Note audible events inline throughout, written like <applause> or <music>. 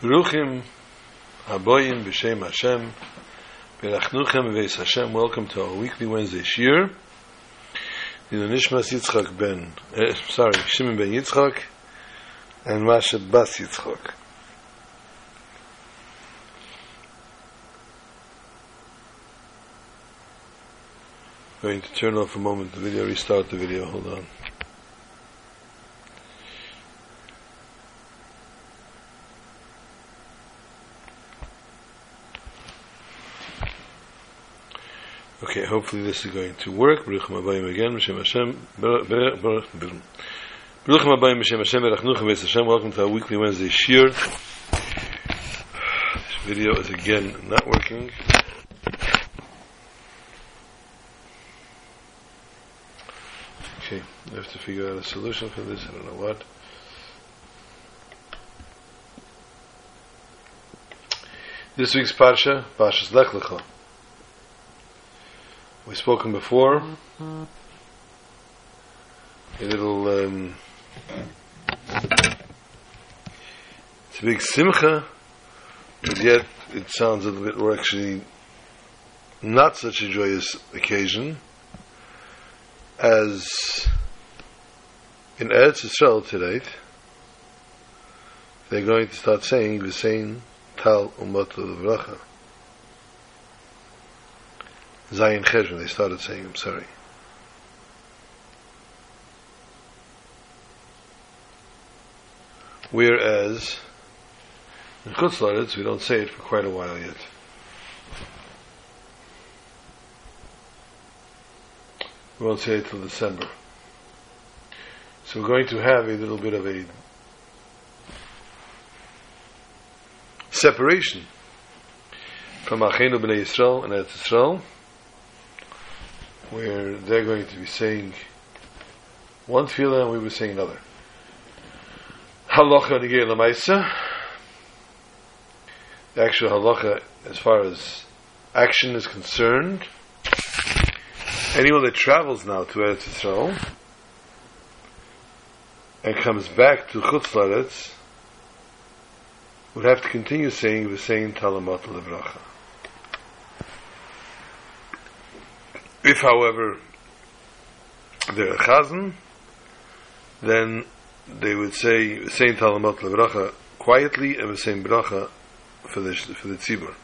Baruchim Haboyim B'Shem Hashem Berachnuchem V'Veis Hashem. Welcome to our weekly Wednesday Shir. The Nishmas Yitzchak Ben eh, sorry, Shimon Ben Yitzchak and Masha Bas Yitzchak. Going to turn off a moment the video, restart the video, hold on. Okay, hopefully this is going to work. Baruch Abayim again, B'Shem Hashem. Baruch Abayim B'Shem Hashem, Berachnuchem Beis Hashem. Welcome to our weekly Wednesday Shir. This video is again not working. Okay, I have to figure out a solution for this. I don't know what. This week's Parsha, Parshas Lech Lecha. We've spoken before. A little, um, it's a big simcha, but yet it sounds a little bit, or actually not such a joyous occasion as in Eretz Yisrael today. They're going to start saying the same Tal Umat Levracha. Zayin Ches when they started saying, I'm sorry. Whereas in Chutzlaritz we don't say it for quite a while yet. We won't say it till December. So we're going to have a little bit of a separation from Achenu B'nai Yisrael and Eretz Yisrael where they're going to be saying one tefillah and we were saying another. Halacha Nigir Lamaisa. The actual halacha, as far as action is concerned, anyone that travels now to Eretz Yisrael and comes back to Chutz Laretz would have to continue saying the same Talamat Levracha. If, however, they're a chazan, then they would say the same Talamat Levracha quietly and the same bracha for the for the tzibur.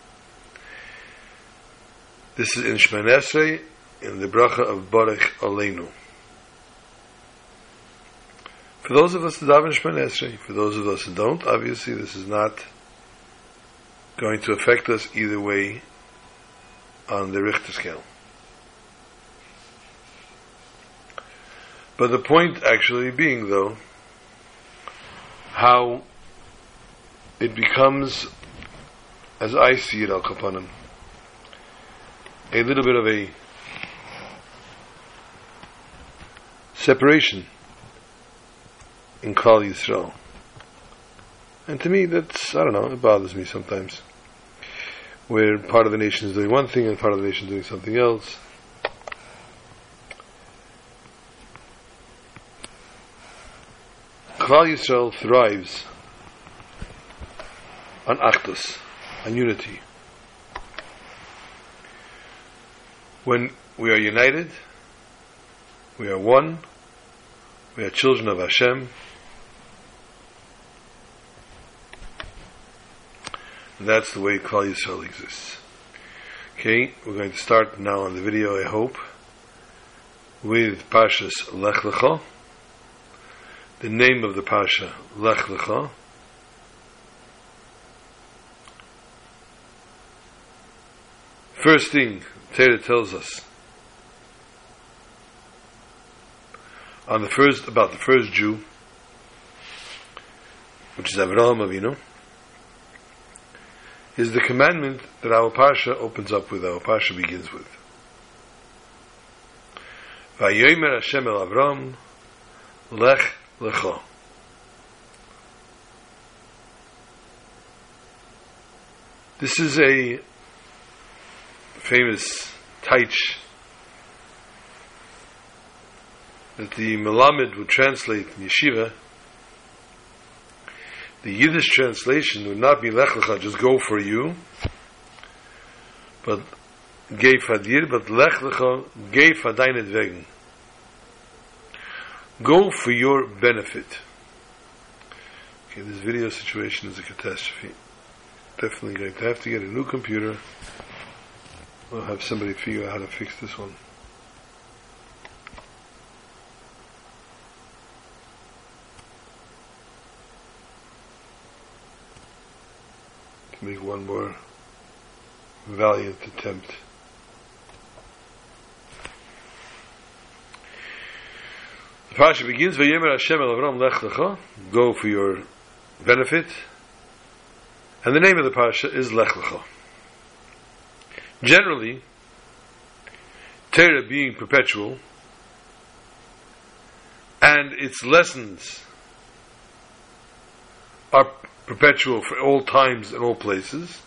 This is in Shmanesrei, in the bracha of Baruch Aleinu. For those of us that daven Shemon Esrei, for those of us who don't, obviously this is not going to affect us either way on the Richter scale. But the point actually being, though, how it becomes, as I see it, Al Kapanim, a little bit of a separation in Klal Yisrael. And to me, that's, I don't know, it bothers me sometimes. Where part of the nation is doing one thing and part of the nation is doing something else. Klal Yisrael thrives on achdus, on unity. When we are united, we are one, we are children of Hashem, and that's the way Klal Yisrael exists. Okay, we're going to start now on the video, I hope, with Parshas Lech Lecha the name of the Pasha, Lech Lecha. First thing, Torah tells us on the first about the first Jew, which is Avraham Avinu, is the commandment that our Pasha opens up with, our Pasha begins with. Vayomer Hashem el Avram, Lech Lecha. This is a famous taich that the Melamed would translate in Yeshiva the Yiddish translation would not be Lech Lecha, just go for you, but Gei Fadir, but Lech Lecha, Gei Fadeinet Wegen. Go for your benefit. Okay, this video situation is a catastrophe. Definitely going to have to get a new computer. We'll have somebody figure out how to fix this one. To make one more valiant attempt. The parasha begins, "Vayemer Hashem el Avram lech lecha," go for your benefit, and the name of the parasha is Lech Lecha. Generally, Torah being perpetual, and its lessons are perpetual for all times and all places.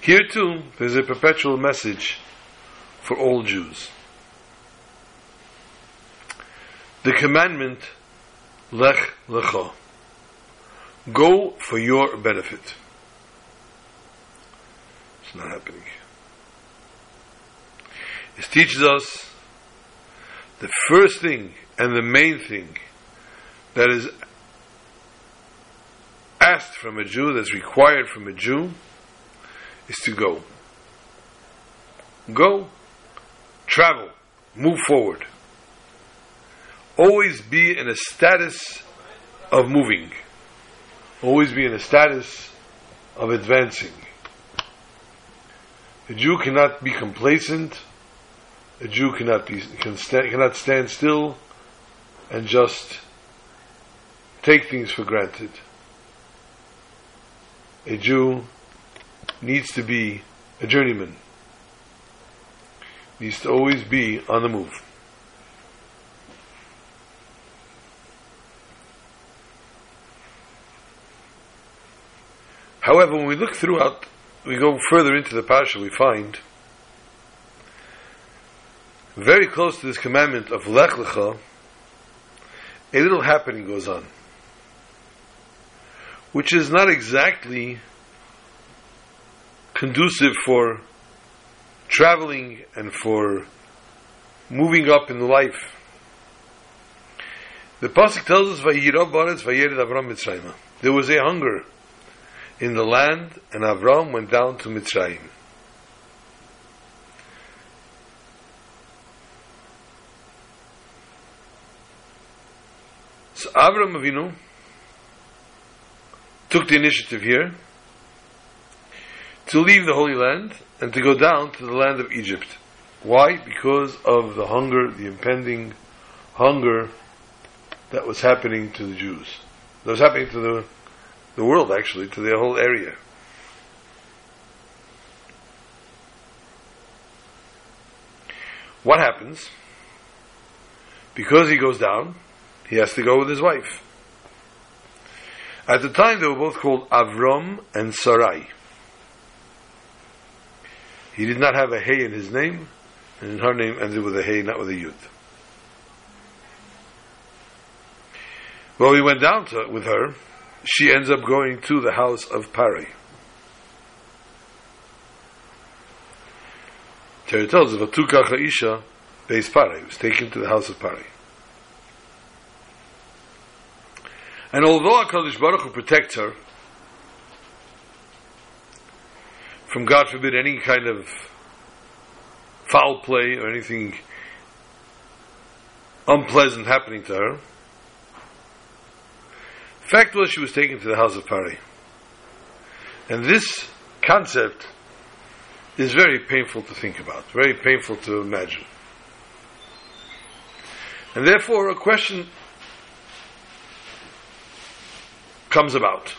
Here too, there's a perpetual message for all Jews. The commandment, Lech Lecha, go for your benefit. It's not happening. It teaches us the first thing and the main thing that is asked from a Jew, that's required from a Jew, is to go. Go, travel, move forward. Always be in a status of moving. Always be in a status of advancing. A Jew cannot be complacent. A Jew cannot be can stand, cannot stand still and just take things for granted. A Jew needs to be a journeyman. Needs to always be on the move. However, when we look throughout, we go further into the parsha, we find very close to this commandment of Lech Lecha, a little happening goes on, which is not exactly conducive for traveling and for moving up in life. The pasuk tells us, "Vayirav baretz vayered Avram Mitzrayim." There was a hunger in the land, and Avram went down to Mitzrayim. So Avram Avinu took the initiative here to leave the Holy Land and to go down to the land of Egypt. Why? Because of the hunger, the impending hunger that was happening to the Jews. That was happening to the the world actually, to the whole area. What happens? Because he goes down, he has to go with his wife. At the time, they were both called Avram and Sarai. He did not have a hey in his name, and her name ended with a hey, not with a yud. Well, he went down to, with her, she ends up going to the house of Pari. Torah tells us, "Vatuka Chaisha Beis Pari." was taken to the house of Pari. And although Hakadosh Baruch Hu protects her from, God forbid, any kind of foul play or anything unpleasant happening to her, Fact was, she was taken to the house of Pari. And this concept is very painful to think about, very painful to imagine. And therefore, a question comes about.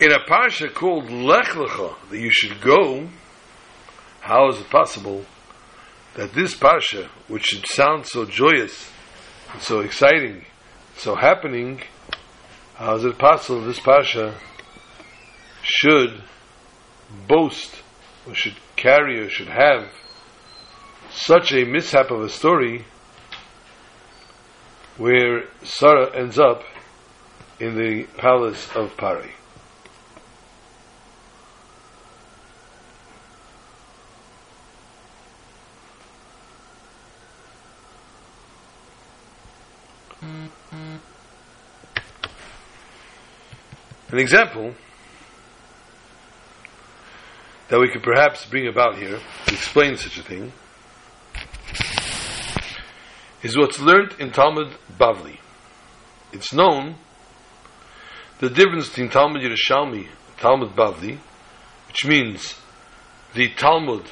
In a parsha called Lech Lecha, that you should go, how is it possible that this parsha, which should sound so joyous, so exciting, so happening, how is it possible this Pasha should boast, or should carry, or should have such a mishap of a story where Sarah ends up in the palace of Pari. An example that we could perhaps bring about here to explain such a thing is what's learned in Talmud Bavli. It's known the difference between Talmud Yerushalmi and Talmud Bavli, which means the Talmud,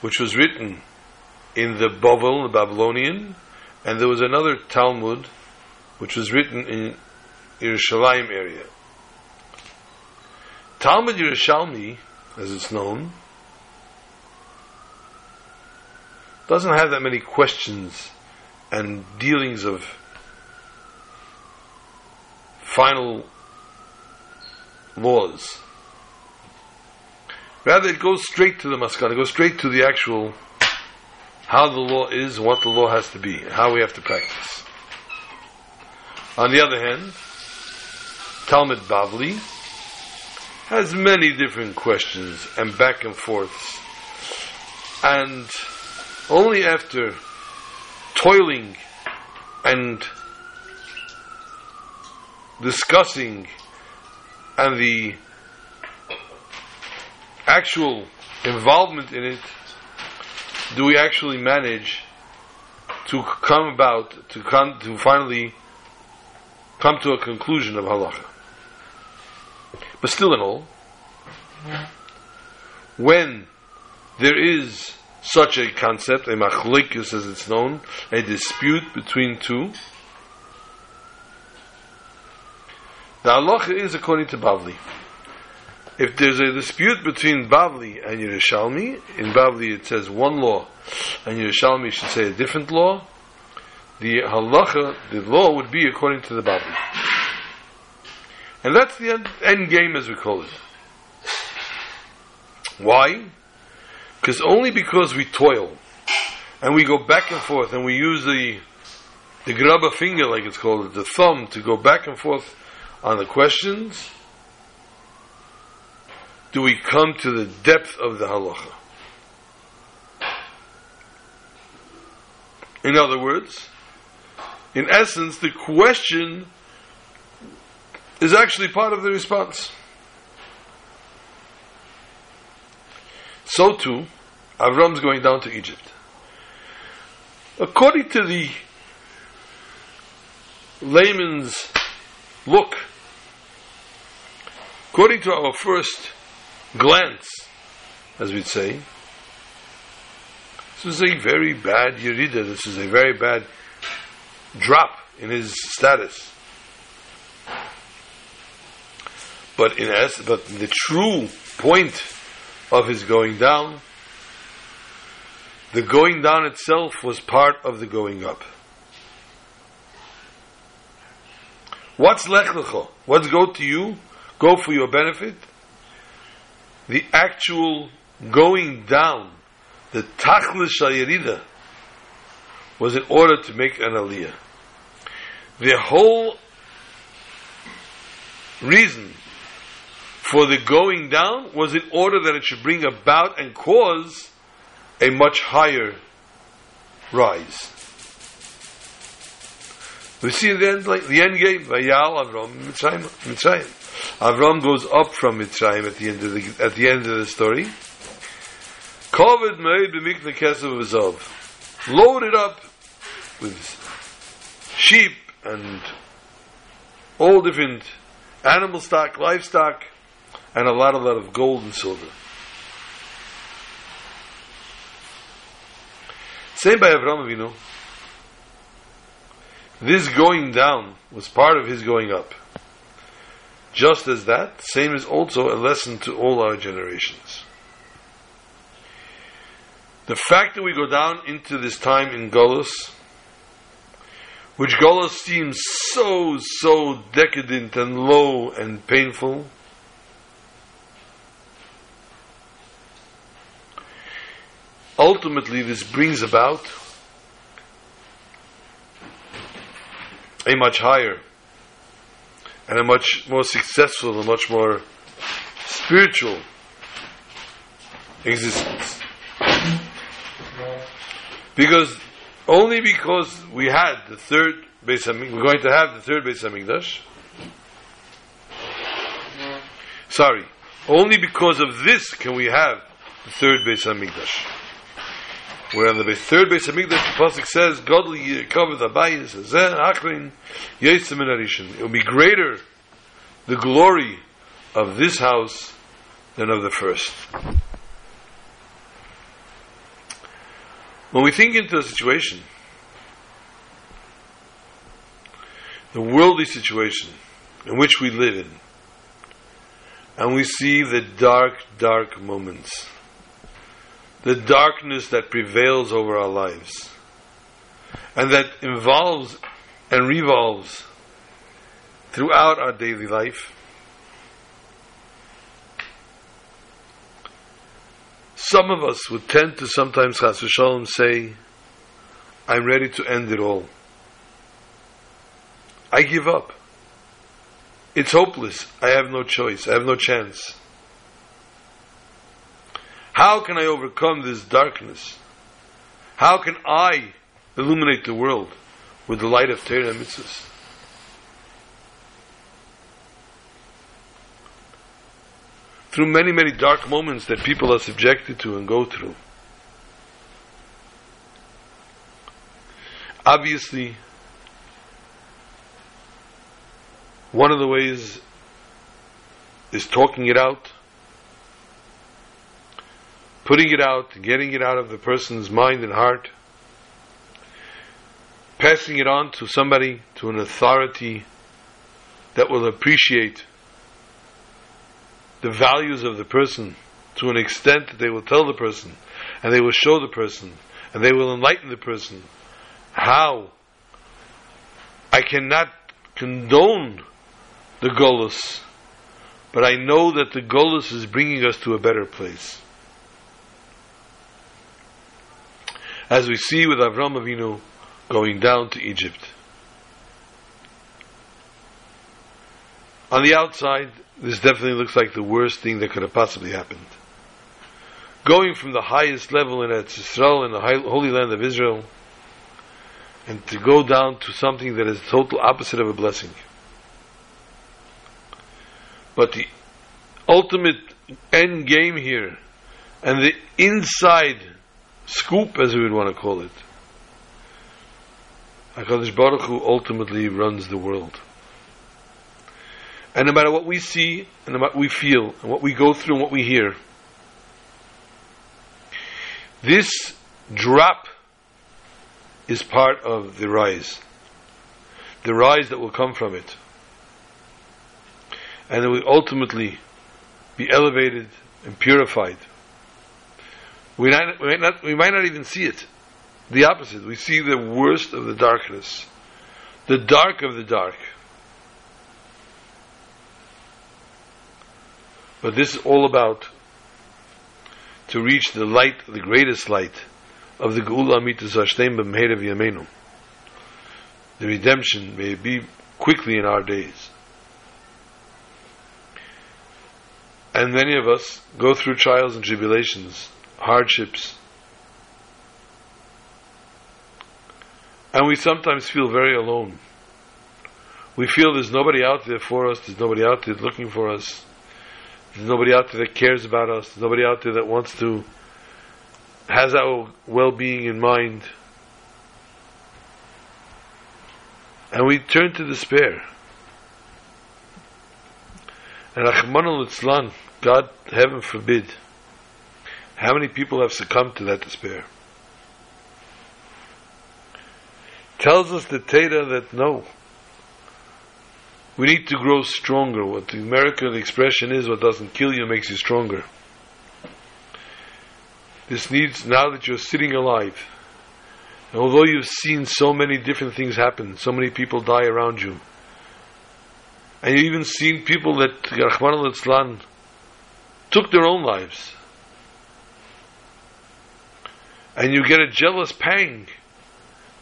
which was written in the Bavel, the Babylonian, and there was another Talmud, which was written in Yerushalayim area. Talmud Yerushalmi, as it's known, doesn't have that many questions and dealings of final laws. Rather, it goes straight to the maskana, it goes straight to the actual how the law is, what the law has to be, how we have to practice. On the other hand, Talmud Bavli has many different questions and back and forths. And only after toiling and discussing and the actual involvement in it do we actually manage to come about to come to finally come to a conclusion of halacha but still in all, when there is such a concept, a machlikus as it's known, a dispute between two, the halacha is according to Bavli. If there's a dispute between Bavli and Yerushalmi, in Bavli it says one law, and Yerushalmi should say a different law, the halacha, the law would be according to the Bavli. And that's the end, end game, as we call it. Why? Because only because we toil and we go back and forth and we use the the grubber finger, like it's called, the thumb, to go back and forth on the questions, do we come to the depth of the halacha. In other words, in essence, the question is actually part of the response. So too, Avram's going down to Egypt. According to the layman's look, according to our first glance, as we'd say, this is a very bad Yerida, this is a very bad drop in his status. But in as, but the true point of his going down, the going down itself was part of the going up. What's lech lecho? What's go to you? Go for your benefit? The actual going down, the tachlis shayirida, was in order to make an aliyah. The whole reason for the going down was in order that it should bring about and cause a much higher rise. We see the end, like the end game. Vayal Avram Mitzrayim. Mitzrayim. Avram goes up from Mitzrayim at the end of the at the end of the story. V'zov, loaded up with sheep and all different animal stock, livestock, and a lot, a lot of gold and silver. Same by Avram Avinu. This going down was part of his going up. Just as that, same is also a lesson to all our generations. The fact that we go down into this time in Golos, which Golos seems so, so decadent and low and painful, ultimately this brings about a much higher and a much more successful and much more spiritual existence. Because only because we had the third Beis Hamikdash, we're going to have the third Beis Hamikdash. Sorry, only because of this can we have the third Beis Hamikdash. Where on the third Beis Hamikdash, the pasuk says, "Godly uh, cover the bayis, uh, zeh achrin yesem arishin." It will be greater the glory of this house than of the first. When we think into a situation, the worldly situation in which we live in, and we see the dark, dark moments, the darkness that prevails over our lives, and that involves and revolves throughout our daily life, Some of us would tend to sometimes, Chas Shalom, say, I'm ready to end it all. I give up. It's hopeless. I have no choice. I have no chance. How can I overcome this darkness? How can I illuminate the world with the light of Torah and mitzvahs? through many, many dark moments that people are subjected to and go through. Obviously, one of the ways is talking it out, putting it out, getting it out of the person's mind and heart, passing it on to somebody, to an authority that will appreciate the values of the person to an extent that they will tell the person and they will show the person and they will enlighten the person how I cannot condone the Golus, but I know that the Golus is bringing us to a better place. As we see with Avram Avinu going down to Egypt. On the outside, this definitely looks like the worst thing that could have possibly happened. Going from the highest level in Eretz Yisrael, in the holy land of Israel, and to go down to something that is the total opposite of a blessing. But the ultimate end game here, and the inside scoop, as we would want to call it, HaKadosh Baruch Hu ultimately runs the world. And no matter what we see, and what we feel, and what we go through, and what we hear, this drop is part of the rise. The rise that will come from it. And it will ultimately be elevated and purified. We might, we might, not, we might not even see it. The opposite. We see the worst of the darkness. The dark of the dark. But this is all about to reach the light, the greatest light of the Geula Amitas Hashem b'mheir Yamenu. The redemption may be quickly in our days. And many of us go through trials and tribulations, hardships. And we sometimes feel very alone. We feel there's nobody out there for us, there's nobody out there looking for us. There's nobody out there that cares about us. There's nobody out there that wants to, has our well-being in mind. And we turn to despair. And Rahman al God, heaven forbid, how many people have succumbed to that despair? Tells us the Torah that no, we need to grow stronger. What the American expression is, what doesn't kill you makes you stronger. This needs, now that you're sitting alive, and although you've seen so many different things happen, so many people die around you, and you've even seen people that, Rahman al took their own lives, and you get a jealous pang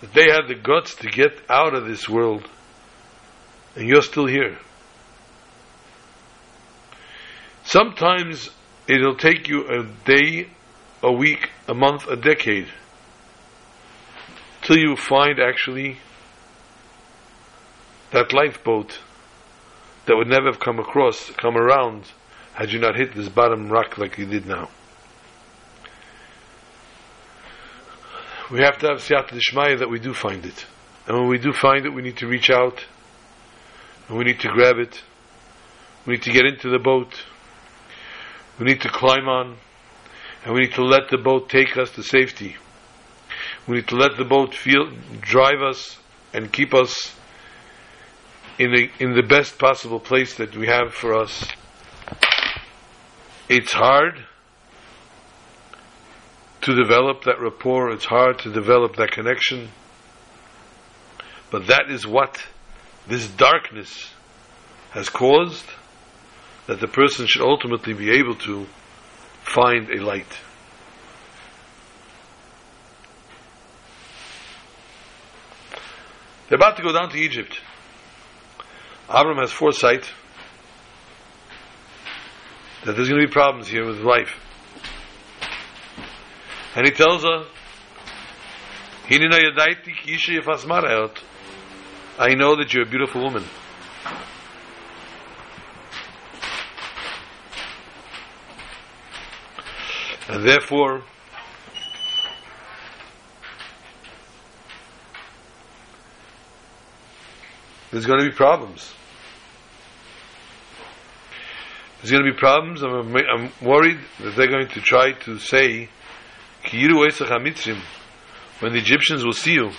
that they had the guts to get out of this world and you're still here. Sometimes it'll take you a day, a week, a month, a decade till you find actually that lifeboat that would never have come across, come around, had you not hit this bottom rock like you did now. We have to have siyata dishmaya that we do find it. And when we do find it, we need to reach out, and we need to grab it, we need to get into the boat, we need to climb on, and we need to let the boat take us to safety. We need to let the boat feel, drive us, and keep us in the in the best possible place that we have for us. It's hard to develop that rapport. It's hard to develop that connection. But that is what this darkness has caused that the person should ultimately be able to find a light. They're about to go down to Egypt. Abram has foresight that there's going to be problems here with life. And he tells her, I know that you're a beautiful woman. And therefore, there's going to be problems. There's going to be problems. I'm, I'm worried that they're going to try to say, when the Egyptians will see you.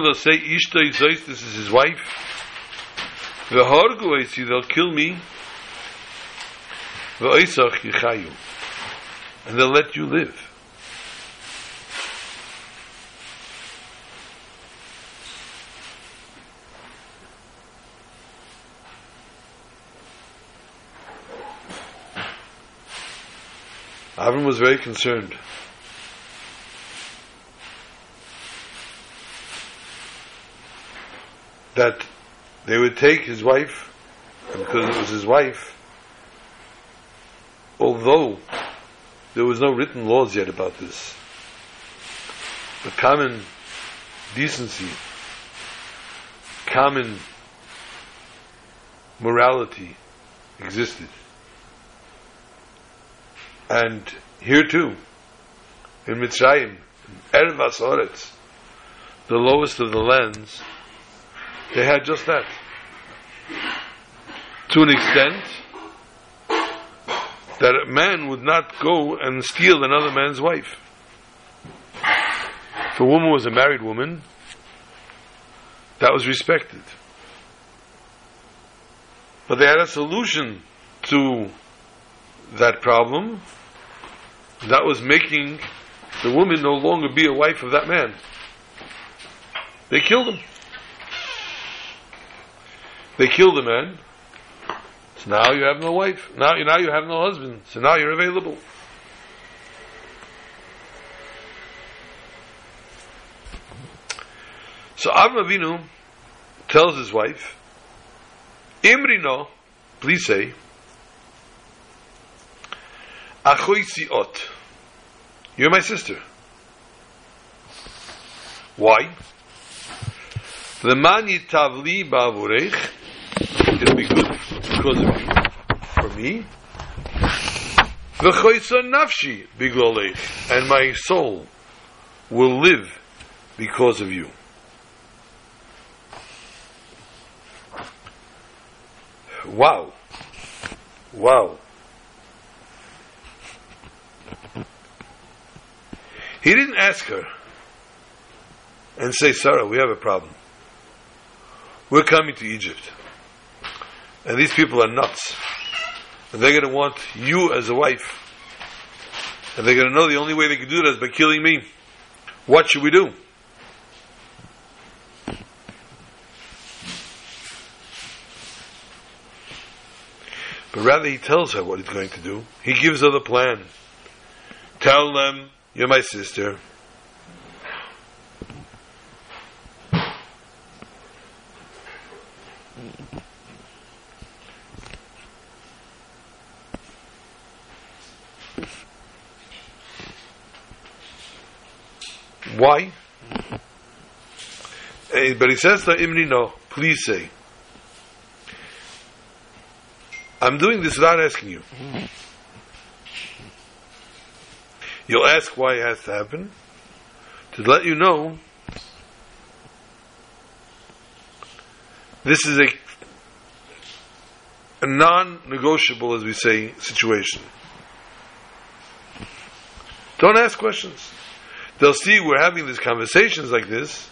they'll say, Ishta this is his wife. they'll kill me. And they'll let you live. Avram was very concerned. That they would take his wife, because it was his wife, although there was no written laws yet about this, the common decency, common morality existed. And here too, in Mitzrayim, Erev Asoretz, the lowest of the lands, they had just that. To an extent that a man would not go and steal another man's wife. If a woman was a married woman, that was respected. But they had a solution to that problem that was making the woman no longer be a wife of that man. They killed him. They killed the man. So now you have no wife. Now, you now you have no husband. So now you're available. So Avram Avinu tells his wife, Imrino, please say, Achoisi ot. You're my sister. Why? The man yitavli ba'avurech. It'll be good because of you. For me. V'choisa nafshi bigolech. And my soul will live because of you. Wow. Wow. He didn't ask her and say, Sarah, we have a problem. We're coming to Egypt. And these people are nuts. And they're going to want you as a wife. And they're going to know the only way they can do that is by killing me. What should we do? But rather, he tells her what he's going to do. He gives her the plan. Tell them you're my sister. Why? Eh, but he says to Imri, no, please say. I'm doing this without asking you. You'll ask why it has to happen. To let you know, this is a, a non-negotiable, as we say, situation. Don't ask questions. They'll see we're having these conversations like this.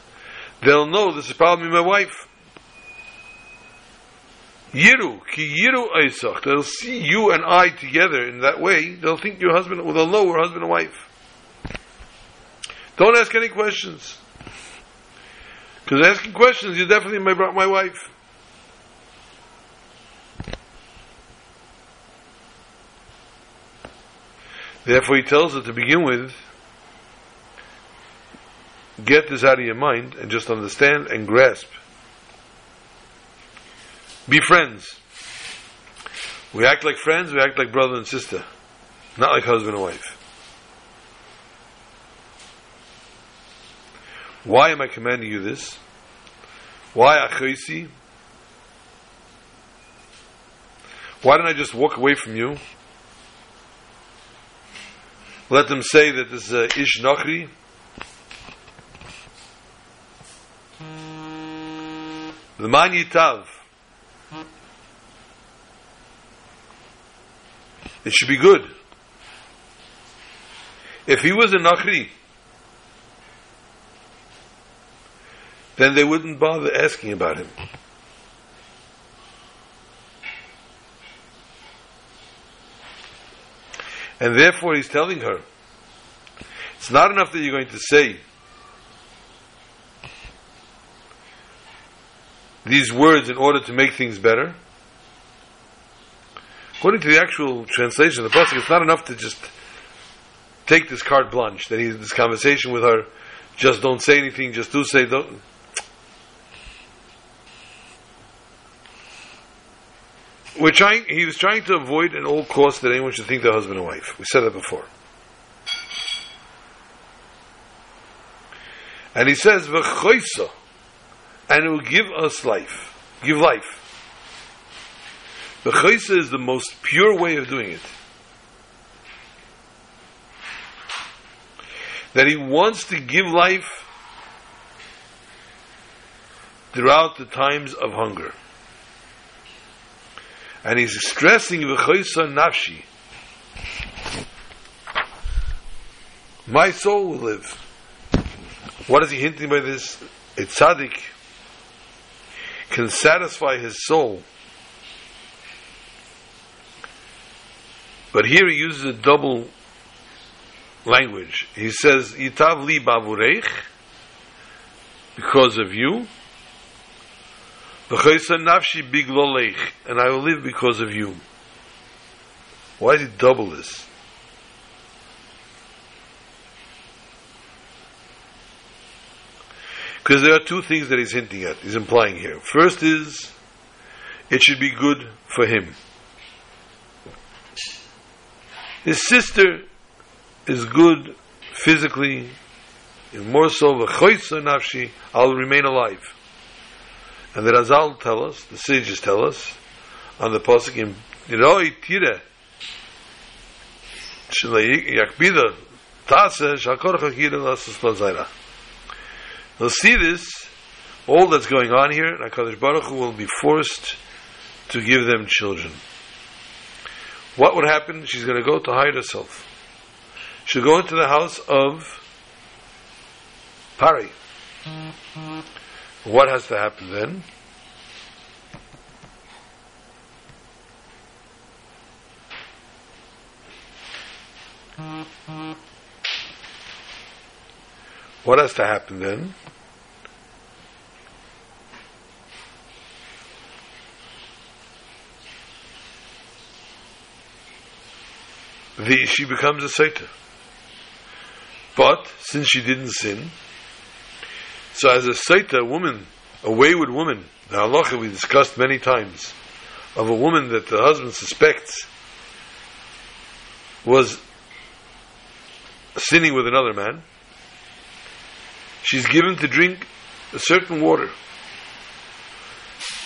They'll know this is probably my wife. Yiru, ki yiru Isach. They'll see you and I together in that way. They'll think your husband, well, they'll know we're husband and wife. Don't ask any questions. Because asking questions, you're definitely my, my wife. Therefore, he tells her to begin with, get this out of your mind and just understand and grasp be friends. We act like friends, we act like brother and sister, not like husband and wife. Why am I commanding you this? Why achaisi? Why don't I just walk away from you? Let them say that this is a ish nachri. The man yitav. It should be good. If he was a Nachri, then they wouldn't bother asking about him. And therefore he's telling her, it's not enough that you're going to say these words in order to make things better. According to the actual translation of the pasuk, it's not enough to just take this carte blanche that he's this conversation with her. Just don't say anything. Just do say don't. We're trying. He was trying to avoid at all costs that anyone should think they're husband and wife. We said that before. And he says, "V'choisa," and it will give us life, give life. The chaysa is the most pure way of doing it. That he wants to give life throughout the times of hunger. And he's stressing the v'chaysa nafshi. My soul will live. What is he hinting by this? A tzaddik can satisfy his soul But here he uses a double language. He says, Yitav li bavureich, because of you. V'chaysa nafshi bigloleich, and I will live because of you. Why does he double this? Because there are two things that he's hinting at, he's implying here. First is, it should be good for him. His sister is good physically, and more so, v'choytza nafshi, I'll remain alive. And the Chazal tell us, the sages tell us, on the pasuk in Roi Tire, yakbida tase shakor chakira lasas lazayra. We'll see this, all that's going on here, and HaKadosh Baruch Hu will be forced to give them children what would happen? She's going to go to hide herself. She'll go into the house of Pari. What has to happen then? What has to happen then? The, she becomes a Saita. But, since she didn't sin, so as a Saita, a woman, a wayward woman, the halacha we discussed many times, of a woman that the husband suspects was sinning with another man, she's given to drink a certain water.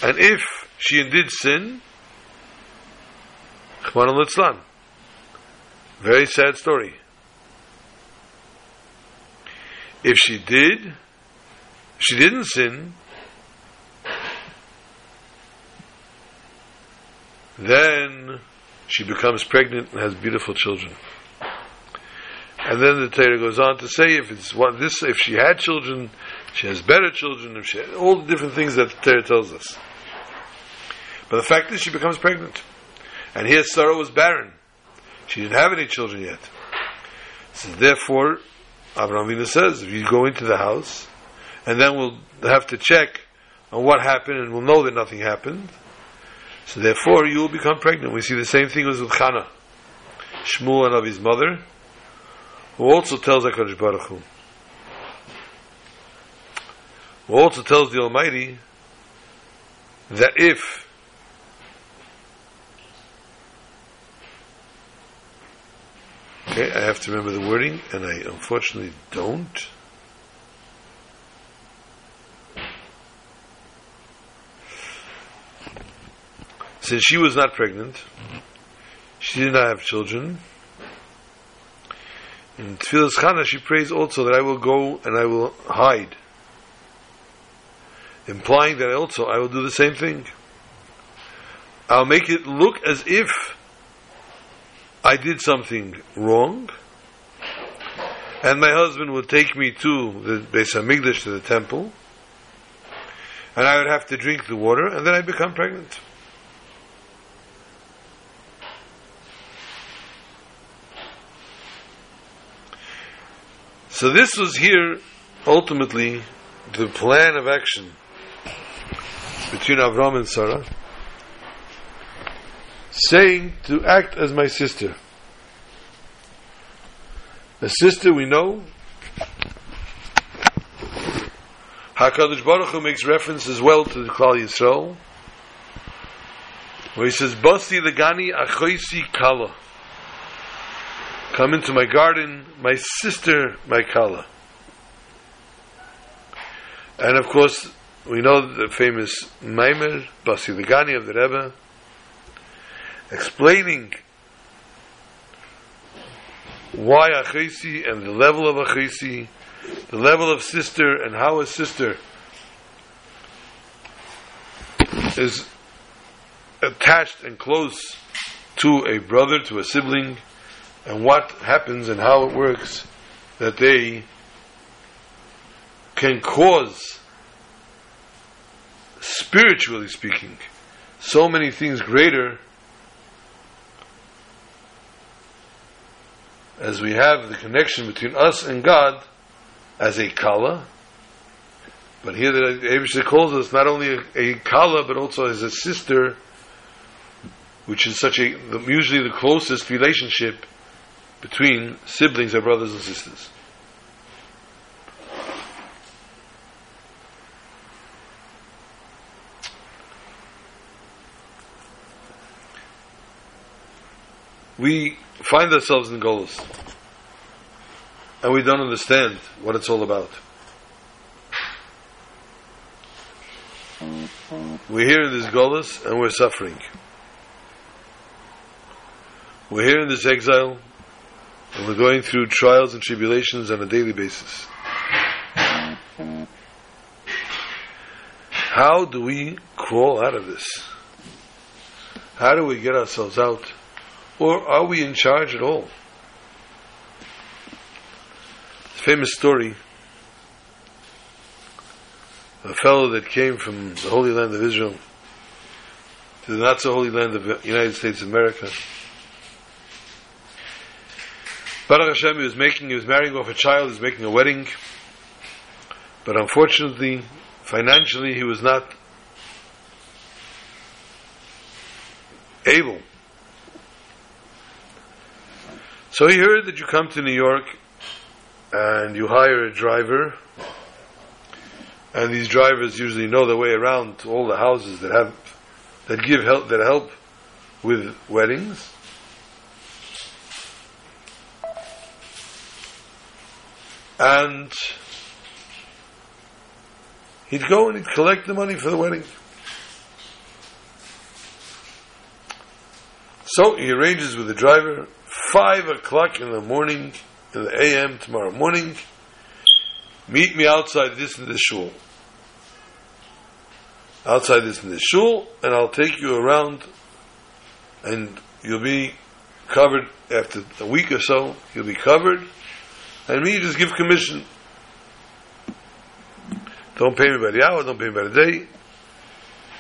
And if she indeed sin, very sad story. If she did, she didn't sin, then she becomes pregnant and has beautiful children. And then the Torah goes on to say if it's what this if she had children, she has better children, if she had, all the different things that the Torah tells us. But the fact is she becomes pregnant. And here Sarah was barren. She didn't have any children yet. So therefore, Abraham Avinu says, if you go into the house, and then we'll have to check on what happened, and we'll know that nothing happened. So therefore, you will become pregnant. We see the same thing with Chana, Shmuel and of his mother, who also tells HaKadosh Baruch Hu, who also tells the Almighty that if Okay, I have to remember the wording, and I unfortunately don't. Since she was not pregnant, she did not have children. In Tfilas Chana, she prays also that I will go and I will hide, implying that also I will do the same thing. I'll make it look as if I did something wrong, and my husband would take me to the Beis Hamikdash, to the temple, and I would have to drink the water, and then I become pregnant. So this was here ultimately the plan of action between Avram and Sarah, saying to act as my sister. A sister we know. Hakadosh Baruch Hu makes reference as well to the Klal Yisrael, where he says, "Basi legani achoisi kala." Come into my garden, my sister, my kala. And of course, we know the famous Maimer, Basiligani of the Rebbe, explaining why Achesi and the level of Achesi, the level of sister and how a sister is attached and close to a brother, to a sibling, and what happens and how it works that they can cause, spiritually speaking, so many things greater as we have the connection between us and God as a kala. But here the Aibishter calls us not only a, a kala, but also as a sister, which is such a, usually the closest relationship between siblings or brothers and sisters. We find ourselves in Golos and we don't understand what it's all about. We're here in this Golos and we're suffering. We're here in this exile and we're going through trials and tribulations on a daily basis. How do we crawl out of this? How do we get ourselves out? Or are we in charge at all? Famous story a fellow that came from the Holy Land of Israel to the not so holy land of the United States of America Baruch Hashem, he was making, he was marrying off a child, he was making a wedding, but unfortunately, financially, he was not able. So he heard that you come to New York and you hire a driver, and these drivers usually know their way around to all the houses that have that give help that help with weddings. And He'd go and he'd collect the money for the wedding. So he arranges with the driver, five o'clock in the morning, in the AM tomorrow morning, meet me outside this and this shul. Outside this and this shul, and I'll take you around, and you'll be covered after a week or so, you'll be covered, and me just give commission. Don't pay me by the hour, don't pay me by the day.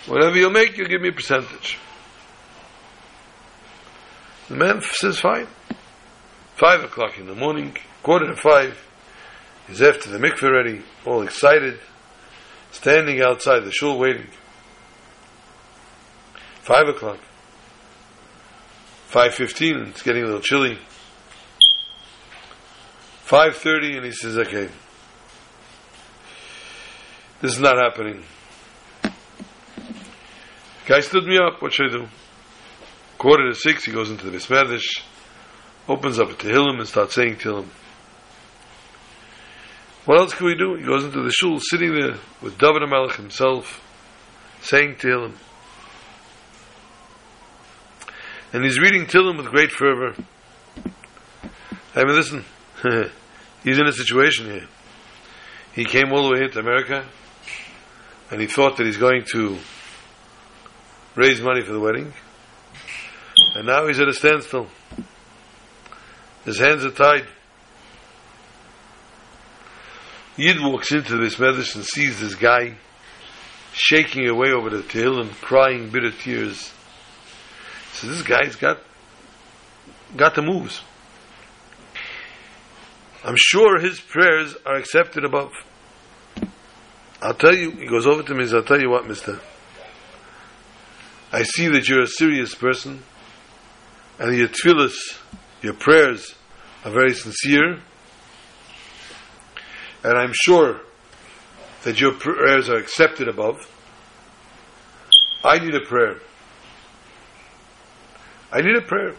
Whatever you make, you'll give me a percentage. The man says, fine. Five o'clock in the morning, quarter to five, he's after the mikveh ready, all excited, standing outside the shul waiting. Five o'clock. Five fifteen, it's getting a little chilly. Five thirty, and he says, okay, this is not happening. Guy stood me up, what should I do? Quarter to six, he goes into the Beis Medrash, opens up a Tehillim and starts saying Tehillim. What else can we do? He goes into the shul, sitting there with David Melech himself, saying Tehillim. And he's reading Tehillim with great fervor. I mean, listen, <laughs> he's in a situation here. He came all the way here to America, and he thought that he's going to raise money for the wedding. And now he's at a standstill. His hands are tied. Yid walks into this medicine and sees this guy shaking away over the Tehillim, crying bitter tears. So this guy's got got the moves. I'm sure his prayers are accepted above. I'll tell you, he goes over to me and says, I'll tell you what, mister. I see that you're a serious person and your tefillahs, your prayers are very sincere, and I'm sure that your prayers are accepted above. I need a prayer. I need a prayer.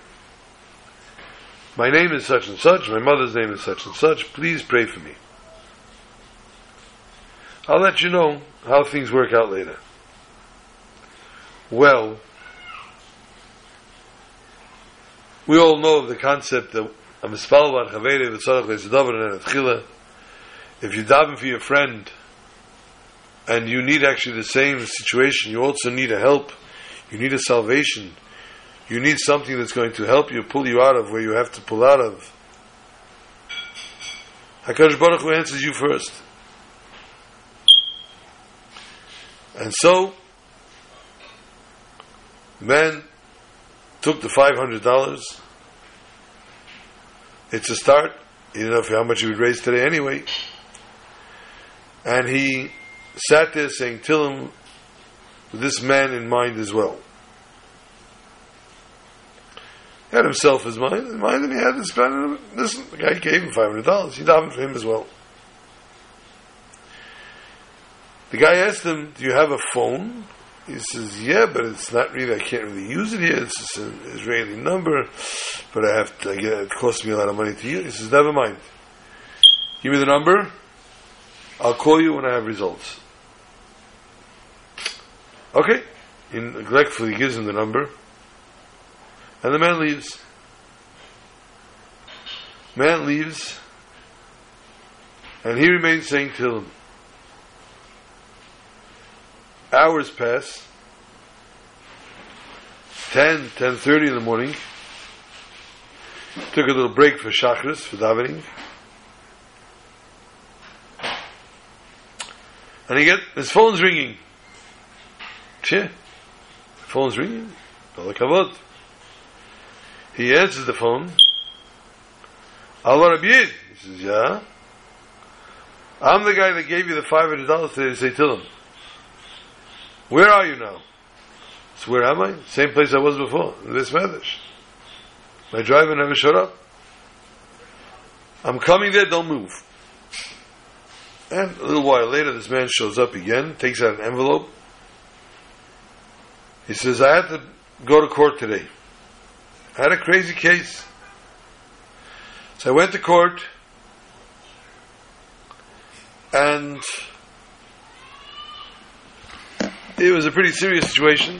My name is such and such, my mother's name is such and such, please pray for me. I'll let you know how things work out later. Well, we all know the concept that a mispal bar chavere v'tzorach and. If you daven for your friend, and you need actually the same situation, you also need a help, you need a salvation, you need something that's going to help you pull you out of where you have to pull out of. Hakadosh Baruch Hu answers you first, and so man took the five hundred dollars. It's a start. You know how much he would raise today anyway. And he sat there saying Tehillim with this man in mind as well. He had himself his mind in mind, and he had to spend. Listen, the guy gave him five hundred dollars. He davened for him as well. The guy asked him, "Do you have a phone?" He says, yeah, but it's not really, I can't really use it here. It's just an Israeli number, but I have to, I get, it costs me a lot of money to use. He says, never mind. Give me the number. I'll call you when I have results. Okay. He neglectfully gives him the number. And the man leaves. Man leaves. And he remains saying to him, hours pass. 10 10:30 in the morning. Took a little break for Shacharis for davening. And he get his phone's ringing. Yeah phone's ringing. All kavod. He answers the phone. Allah Rabbi he says yeah. I'm the guy that gave you the $500 today to say to them where are you now? So where am I? Same place I was before, in this Medrash. My driver never showed up. I'm coming there, don't move. And a little while later, this man shows up again, takes out an envelope. He says, I had to go to court today. I had a crazy case. So I went to court, and it was a pretty serious situation,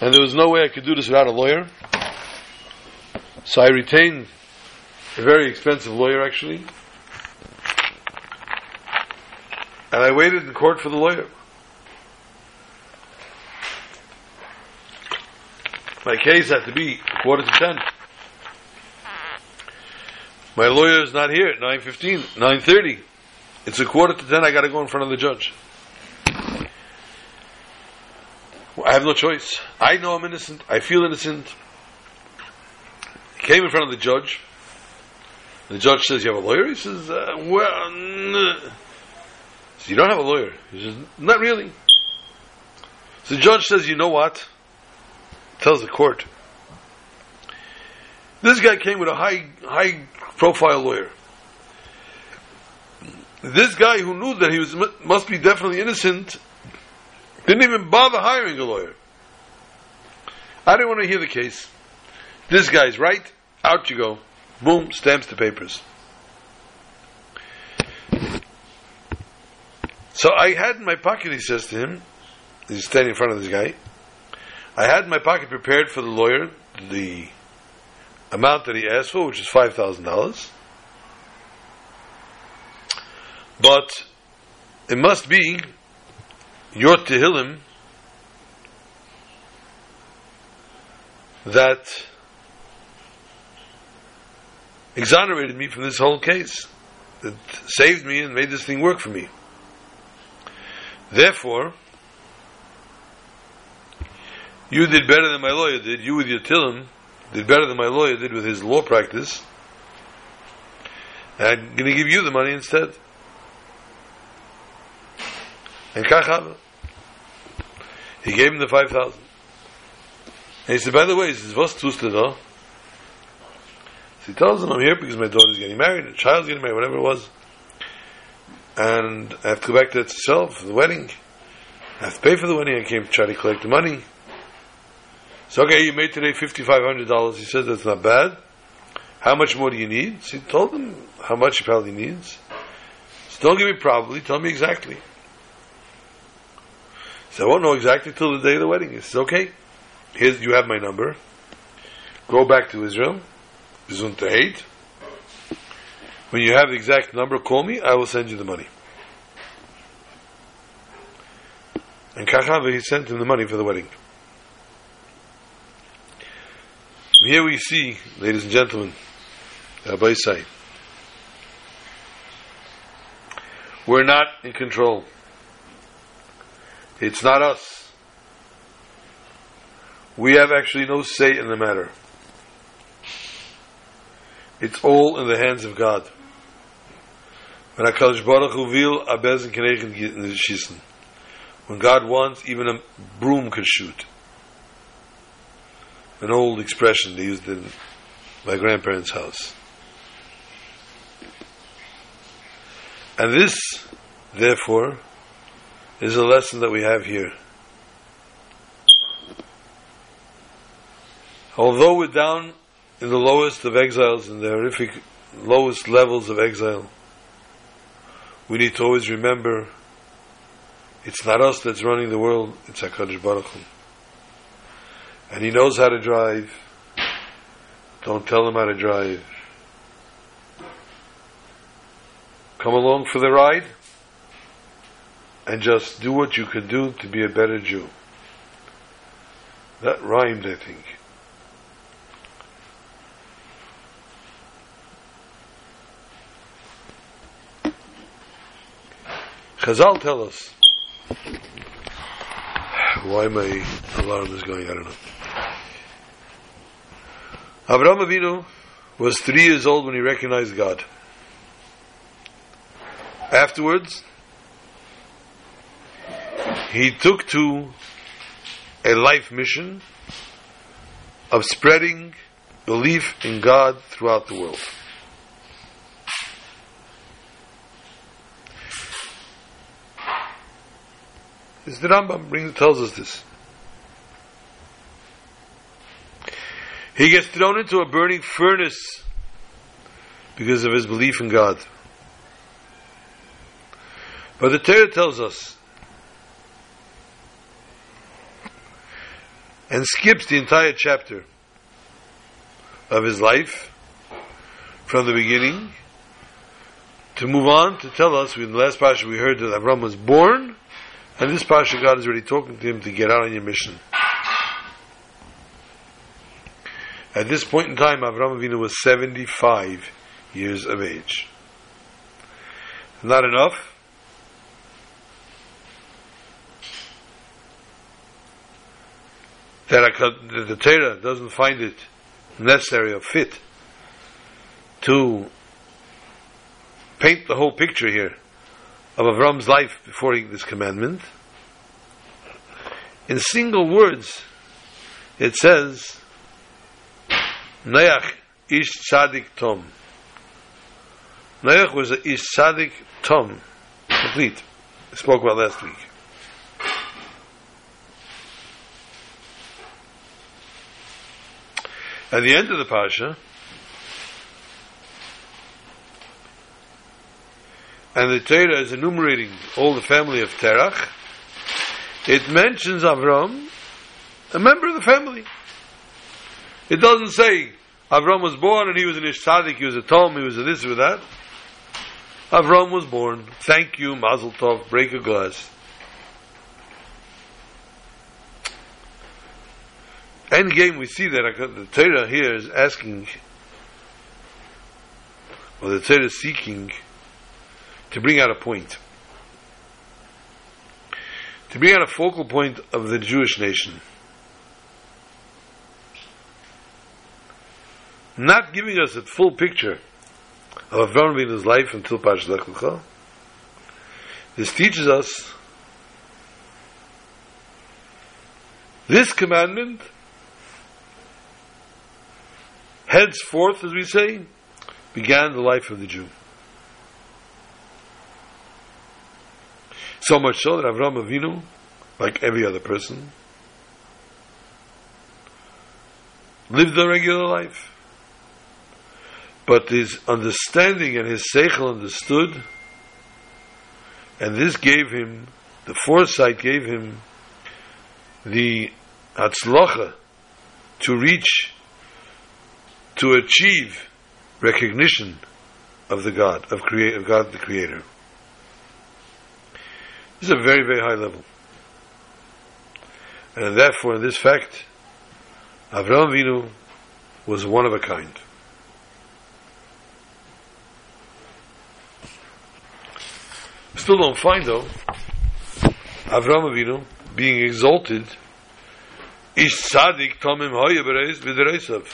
and there was no way I could do this without a lawyer. So I retained a very expensive lawyer, actually, and I waited in court for the lawyer. My case had to be quarter to ten. My lawyer is not here at 9.15, 9.30. It's a quarter to ten, I gotta go in front of the judge. I have no choice. I know I'm innocent. I feel innocent. He came in front of the judge. The judge says, you have a lawyer? He says, uh, well, n-. Says, you don't have a lawyer. He says, not really. So the judge says, you know what? Tells the court. This guy came with a high, high profile lawyer. This guy who knew that he was must be definitely innocent didn't even bother hiring a lawyer. I didn't want to hear the case. This guy's right. Out you go. Boom, stamps the papers. So I had in my pocket, he says to him, he's standing in front of this guy. I had in my pocket prepared for the lawyer the amount that he asked for, which is $5,000. But it must be your Tehillim that exonerated me from this whole case, that saved me and made this thing work for me. Therefore, you did better than my lawyer did. You with your Tehillim did better than my lawyer did with his law practice. I'm going to give you the money instead. And kach He gave him the 5,000. And he said, by the way, he says, tust du da? So he tells him, I'm here because my daughter's getting married, a child's getting married, whatever it was. And I have to go back to itself for the wedding. I have to pay for the wedding. I came to try to collect the money. So, okay, you made today $5,500. He says, that's not bad. How much more do you need? So he told him how much he probably needs. So don't give me probably, tell me exactly. So I won't know exactly till the day of the wedding. He says, okay, here's, you have my number. Go back to Israel. eight. When you have the exact number, call me. I will send you the money. And Kachava, he sent him the money for the wedding. Here we see, ladies and gentlemen, Rabbi say, we're not in control. It's not us. We have actually no say in the matter. It's all in the hands of God. When God wants, even a broom can shoot. An old expression they used in my grandparents' house. And this, therefore, is a lesson that we have here. Although we're down in the lowest of exiles, in the horrific lowest levels of exile, we need to always remember it's not us that's running the world, it's HaKadosh Baruch Hu. And He knows how to drive. Don't tell Him how to drive. Come along for the ride and just do what you can do to be a better Jew. That rhymed, I think. Chazal tell us why my alarm is going. I don't know. Abraham Avinu was three years old when he recognized God. Afterwards, he took to a life mission of spreading belief in God throughout the world. This the Rambam brings, tells us this. He gets thrown into a burning furnace because of his belief in God. But the Torah tells us and skips the entire chapter of his life from the beginning to move on to tell us, in the last Pasha we heard that Avram was born, and this Pasha God is already talking to him to get out on your mission. At this point in time, Avram Avinu was 75 years of age. Not enough. That the Torah doesn't find it necessary or fit to paint the whole picture here of Avram's life before this commandment. In single words, it says, Noach ish tzadik tom. Noach was a ish tzadik tom, complete. I spoke about last week. At the end of the Pasha, and the Torah is enumerating all the family of Terach, it mentions Avram, a member of the family. It doesn't say Avram was born and he was an Ish he was a Tom, he was a this or that. Avram was born. Thank you, Mazel Tov, break a glass. End game, we see that the Torah here is asking, or the Torah is seeking to bring out a point. To bring out a focal point of the Jewish nation. not giving us a full picture of Avram Avinu's life until Lecha. This teaches us this commandment henceforth, as we say, began the life of the Jew. So much so that Avram Avinu, like every other person, lived a regular life but his understanding and his seichel understood, and this gave him, the foresight gave him the atzlocha to reach, to achieve recognition of the God, of, create, of God the Creator. This is a very, very high level. And therefore, in this fact, Avraham Vinu was one of a kind. Still don't find though Avram Avinu being exalted is tzaddik tomim hoya bereis b'dereisav.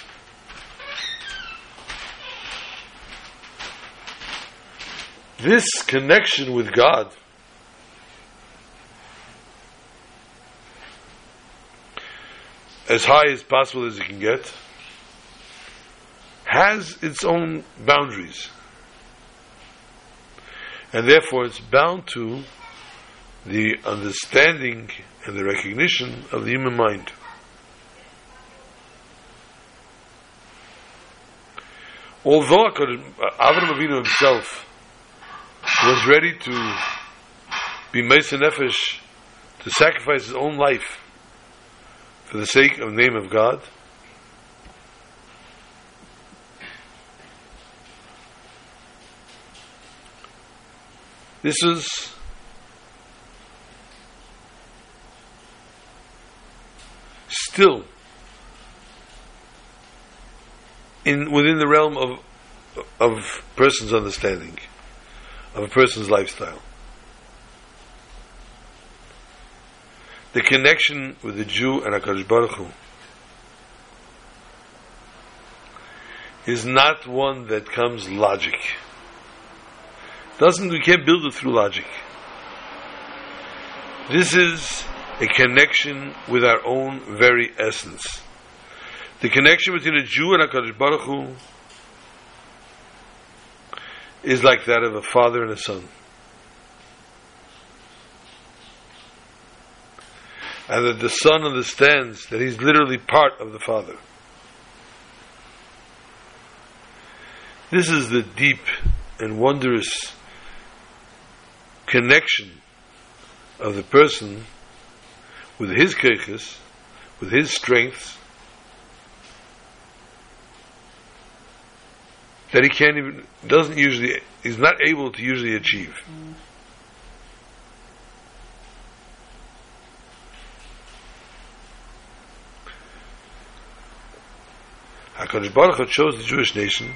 This connection with God. As high as possible as it can get. Has its own boundaries. And therefore it's bound to the understanding and the recognition of the human mind. Although Avram Avinu himself was ready to be Mesa Nefesh, to sacrifice his own life for the sake of the name of God, This is still in within the realm of of person's understanding, of a person's lifestyle. The connection with the Jew and Hakadosh Baruch Hu is not one that comes logic. Doesn't we can't build it through logic. This is a connection with our own very essence. The connection between a Jew and HaKadosh Baruch Hu is like that of a father and a son. And that the son understands that he's literally part of the father. This is the deep and wondrous connection of the person with his keiches, with his strength that he can't even doesn't usually is not able to usually achieve. HaKadosh Baruch Hu chose the Jewish nation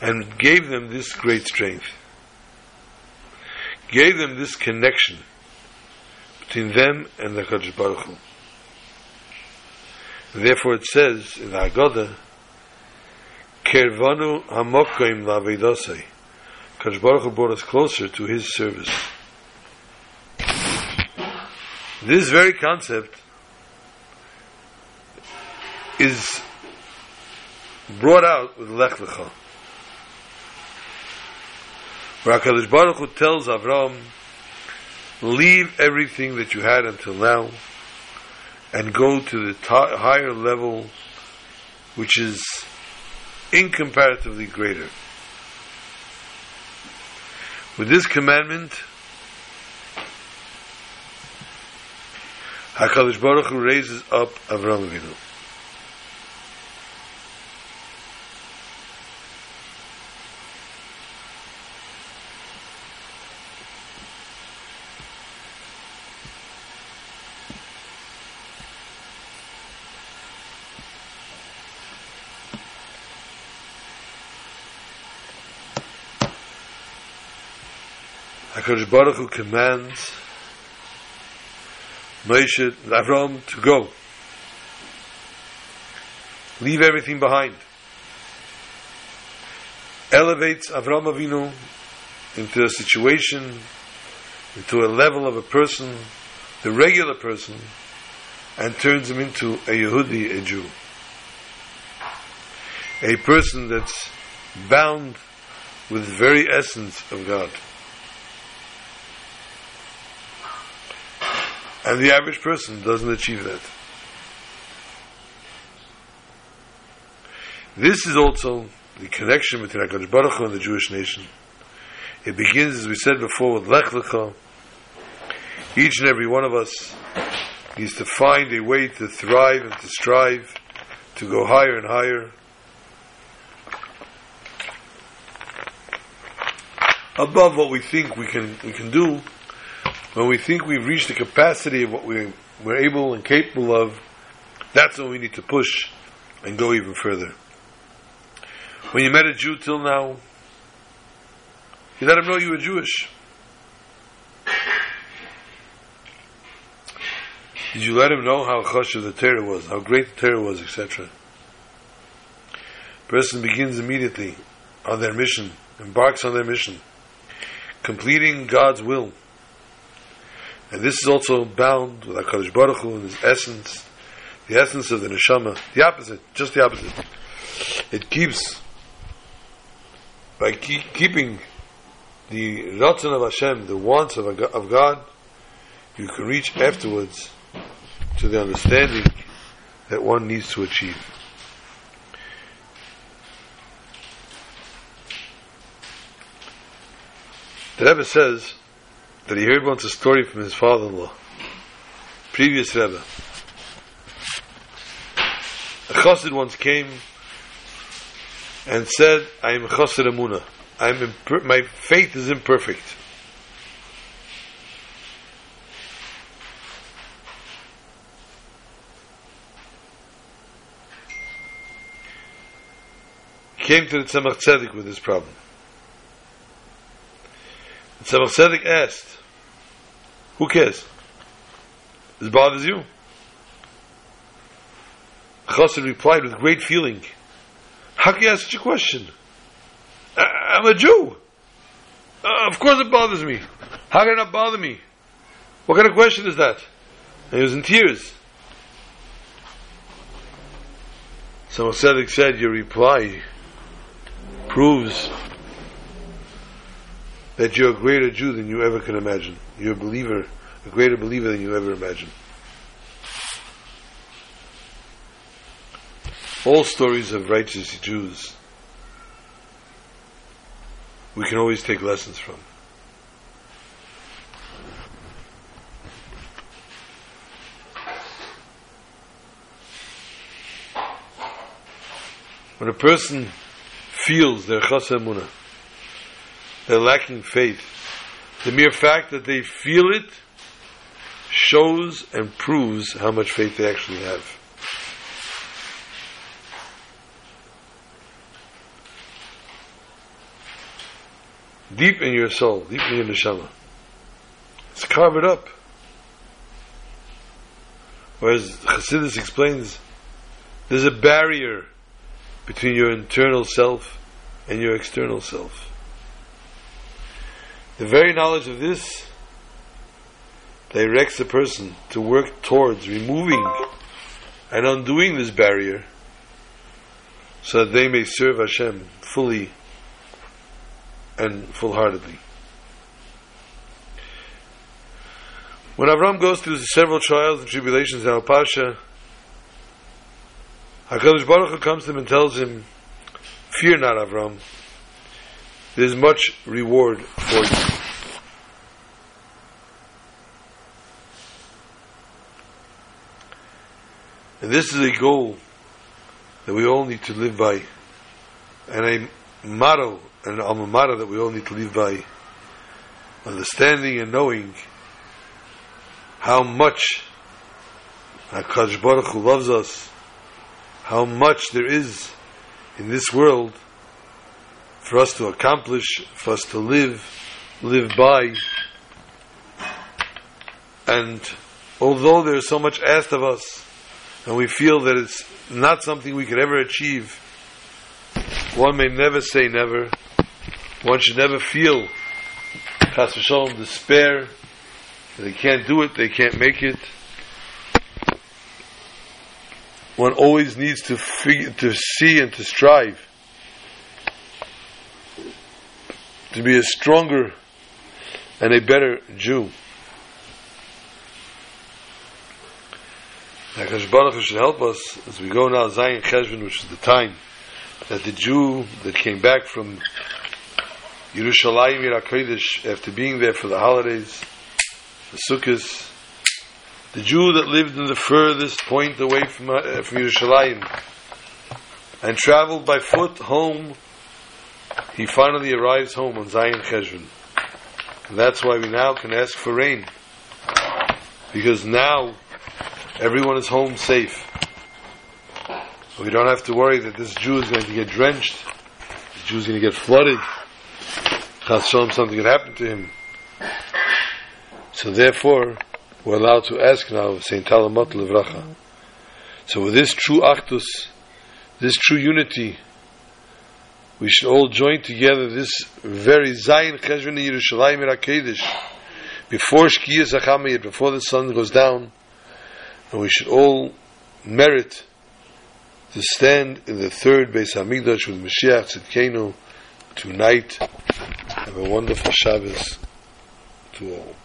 and gave them this great strength. Gave them this connection between them and the HaKadosh Baruch Hu. Therefore it says in the Haggadah, Kervanu hamokoim lavedosei. HaKadosh Baruch Hu brought us closer to His service. This very concept is brought out with Lech Lecha. Where HaKadosh Baruch Hu tells Avram, leave everything that you had until now and go to the higher level which is incomparatively greater. With this commandment, HaKadosh Baruch Hu raises up Avram Avinu. Baruch Hu commands Moshe, Avram to go. Leave everything behind. Elevates Avram Avinu into a situation, into a level of a person, the regular person, and turns him into a Yehudi, a Jew. A person that's bound with the very essence of God. And the average person doesn't achieve that. This is also the connection between HaKadosh Baruch Hu and the Jewish nation. It begins, as we said before, with Lech Lecha. Each and every one of us needs to find a way to thrive and to strive, to go higher and higher. Above what we think we can we can do, when we think we've reached the capacity of what we, we're able and capable of, that's when we need to push and go even further. When you met a Jew till now, you let him know you were Jewish. Did you let him know how chashuv the Torah was, how great the Torah was, etc.? Person begins immediately on their mission, embarks on their mission, completing God's will. And this is also bound with HaKadosh Baruch Hu in his essence, the essence of the neshama, the opposite, just the opposite. It keeps, by keep, keeping the ratzon of Hashem, the wants of, of God, you can reach afterwards to the understanding that one needs to achieve. The Rebbe says, that he heard once a story from his father-in-law, previous Rebbe. A chassid once came and said, I am chassid amuna. I'm imper- my faith is imperfect. Came to the Tzemach Tzedek with this problem. The Tzemach Tzedek asked, who cares? This bothers you? Chassid replied with great feeling, How can you ask such a question? I- am a Jew. Uh, of course it bothers me. How can it not bother me? What kind of question is that? And he was in tears. So Tzedek said, Your reply proves that you're a greater Jew than you ever can imagine. You're a believer, a greater believer than you ever imagined. All stories of righteous Jews we can always take lessons from. When a person feels their chaser emunah, they're lacking faith, the mere fact that they feel it shows and proves how much faith they actually have. Deep in your soul, deep in your neshama. It's carved up. Whereas Chassidus explains, there's a barrier between your internal self and your external self. The very knowledge of this directs a person to work towards removing and undoing this barrier so that they may serve Hashem fully and full-heartedly. When Avram goes through several trials and tribulations in Al Pasha, HaKadosh Baruch Hu comes to him and tells him, Fear not, Avram. There's much reward for you. And this is a goal that we all need to live by, and a motto, an alma mater that we all need to live by, understanding and knowing how much HaKadosh Baruch Hu loves us, how much there is in this world for us to accomplish, for us to live, live by. And although there is so much asked of us, and we feel that it's not something we could ever achieve, one may never say never. One should never feel v'sholom despair they can't do it, they can't make it. One always needs to to see and to strive to be a stronger and a better Jew. Hakadosh Baruch should help us as we go now Zayin Cheshvan, which is the time that the Jew that came back from Yerushalayim Yirakodesh after being there for the holidays the Sukkot, the Jew that lived in the furthest point away from, uh, from Yerushalayim and traveled by foot home, he finally arrives home on Zayin Cheshvan. And that's why we now can ask for rain. Because now everyone is home safe. We don't have to worry that this Jew is going to get drenched. The Jew is going to get flooded. Chas something could happen to him. So therefore, we're allowed to ask now of Saint Talamot Levracha. So with this true achdus, this true unity, we should all join together this very Zayin Cheshvan Yerushalayim Irakedesh before Shkiyas Achamayit, before the sun goes down, and we should all merit to stand in the third Beis Hamikdash with Mashiach Tzidkenu tonight. Have a wonderful Shabbos to all.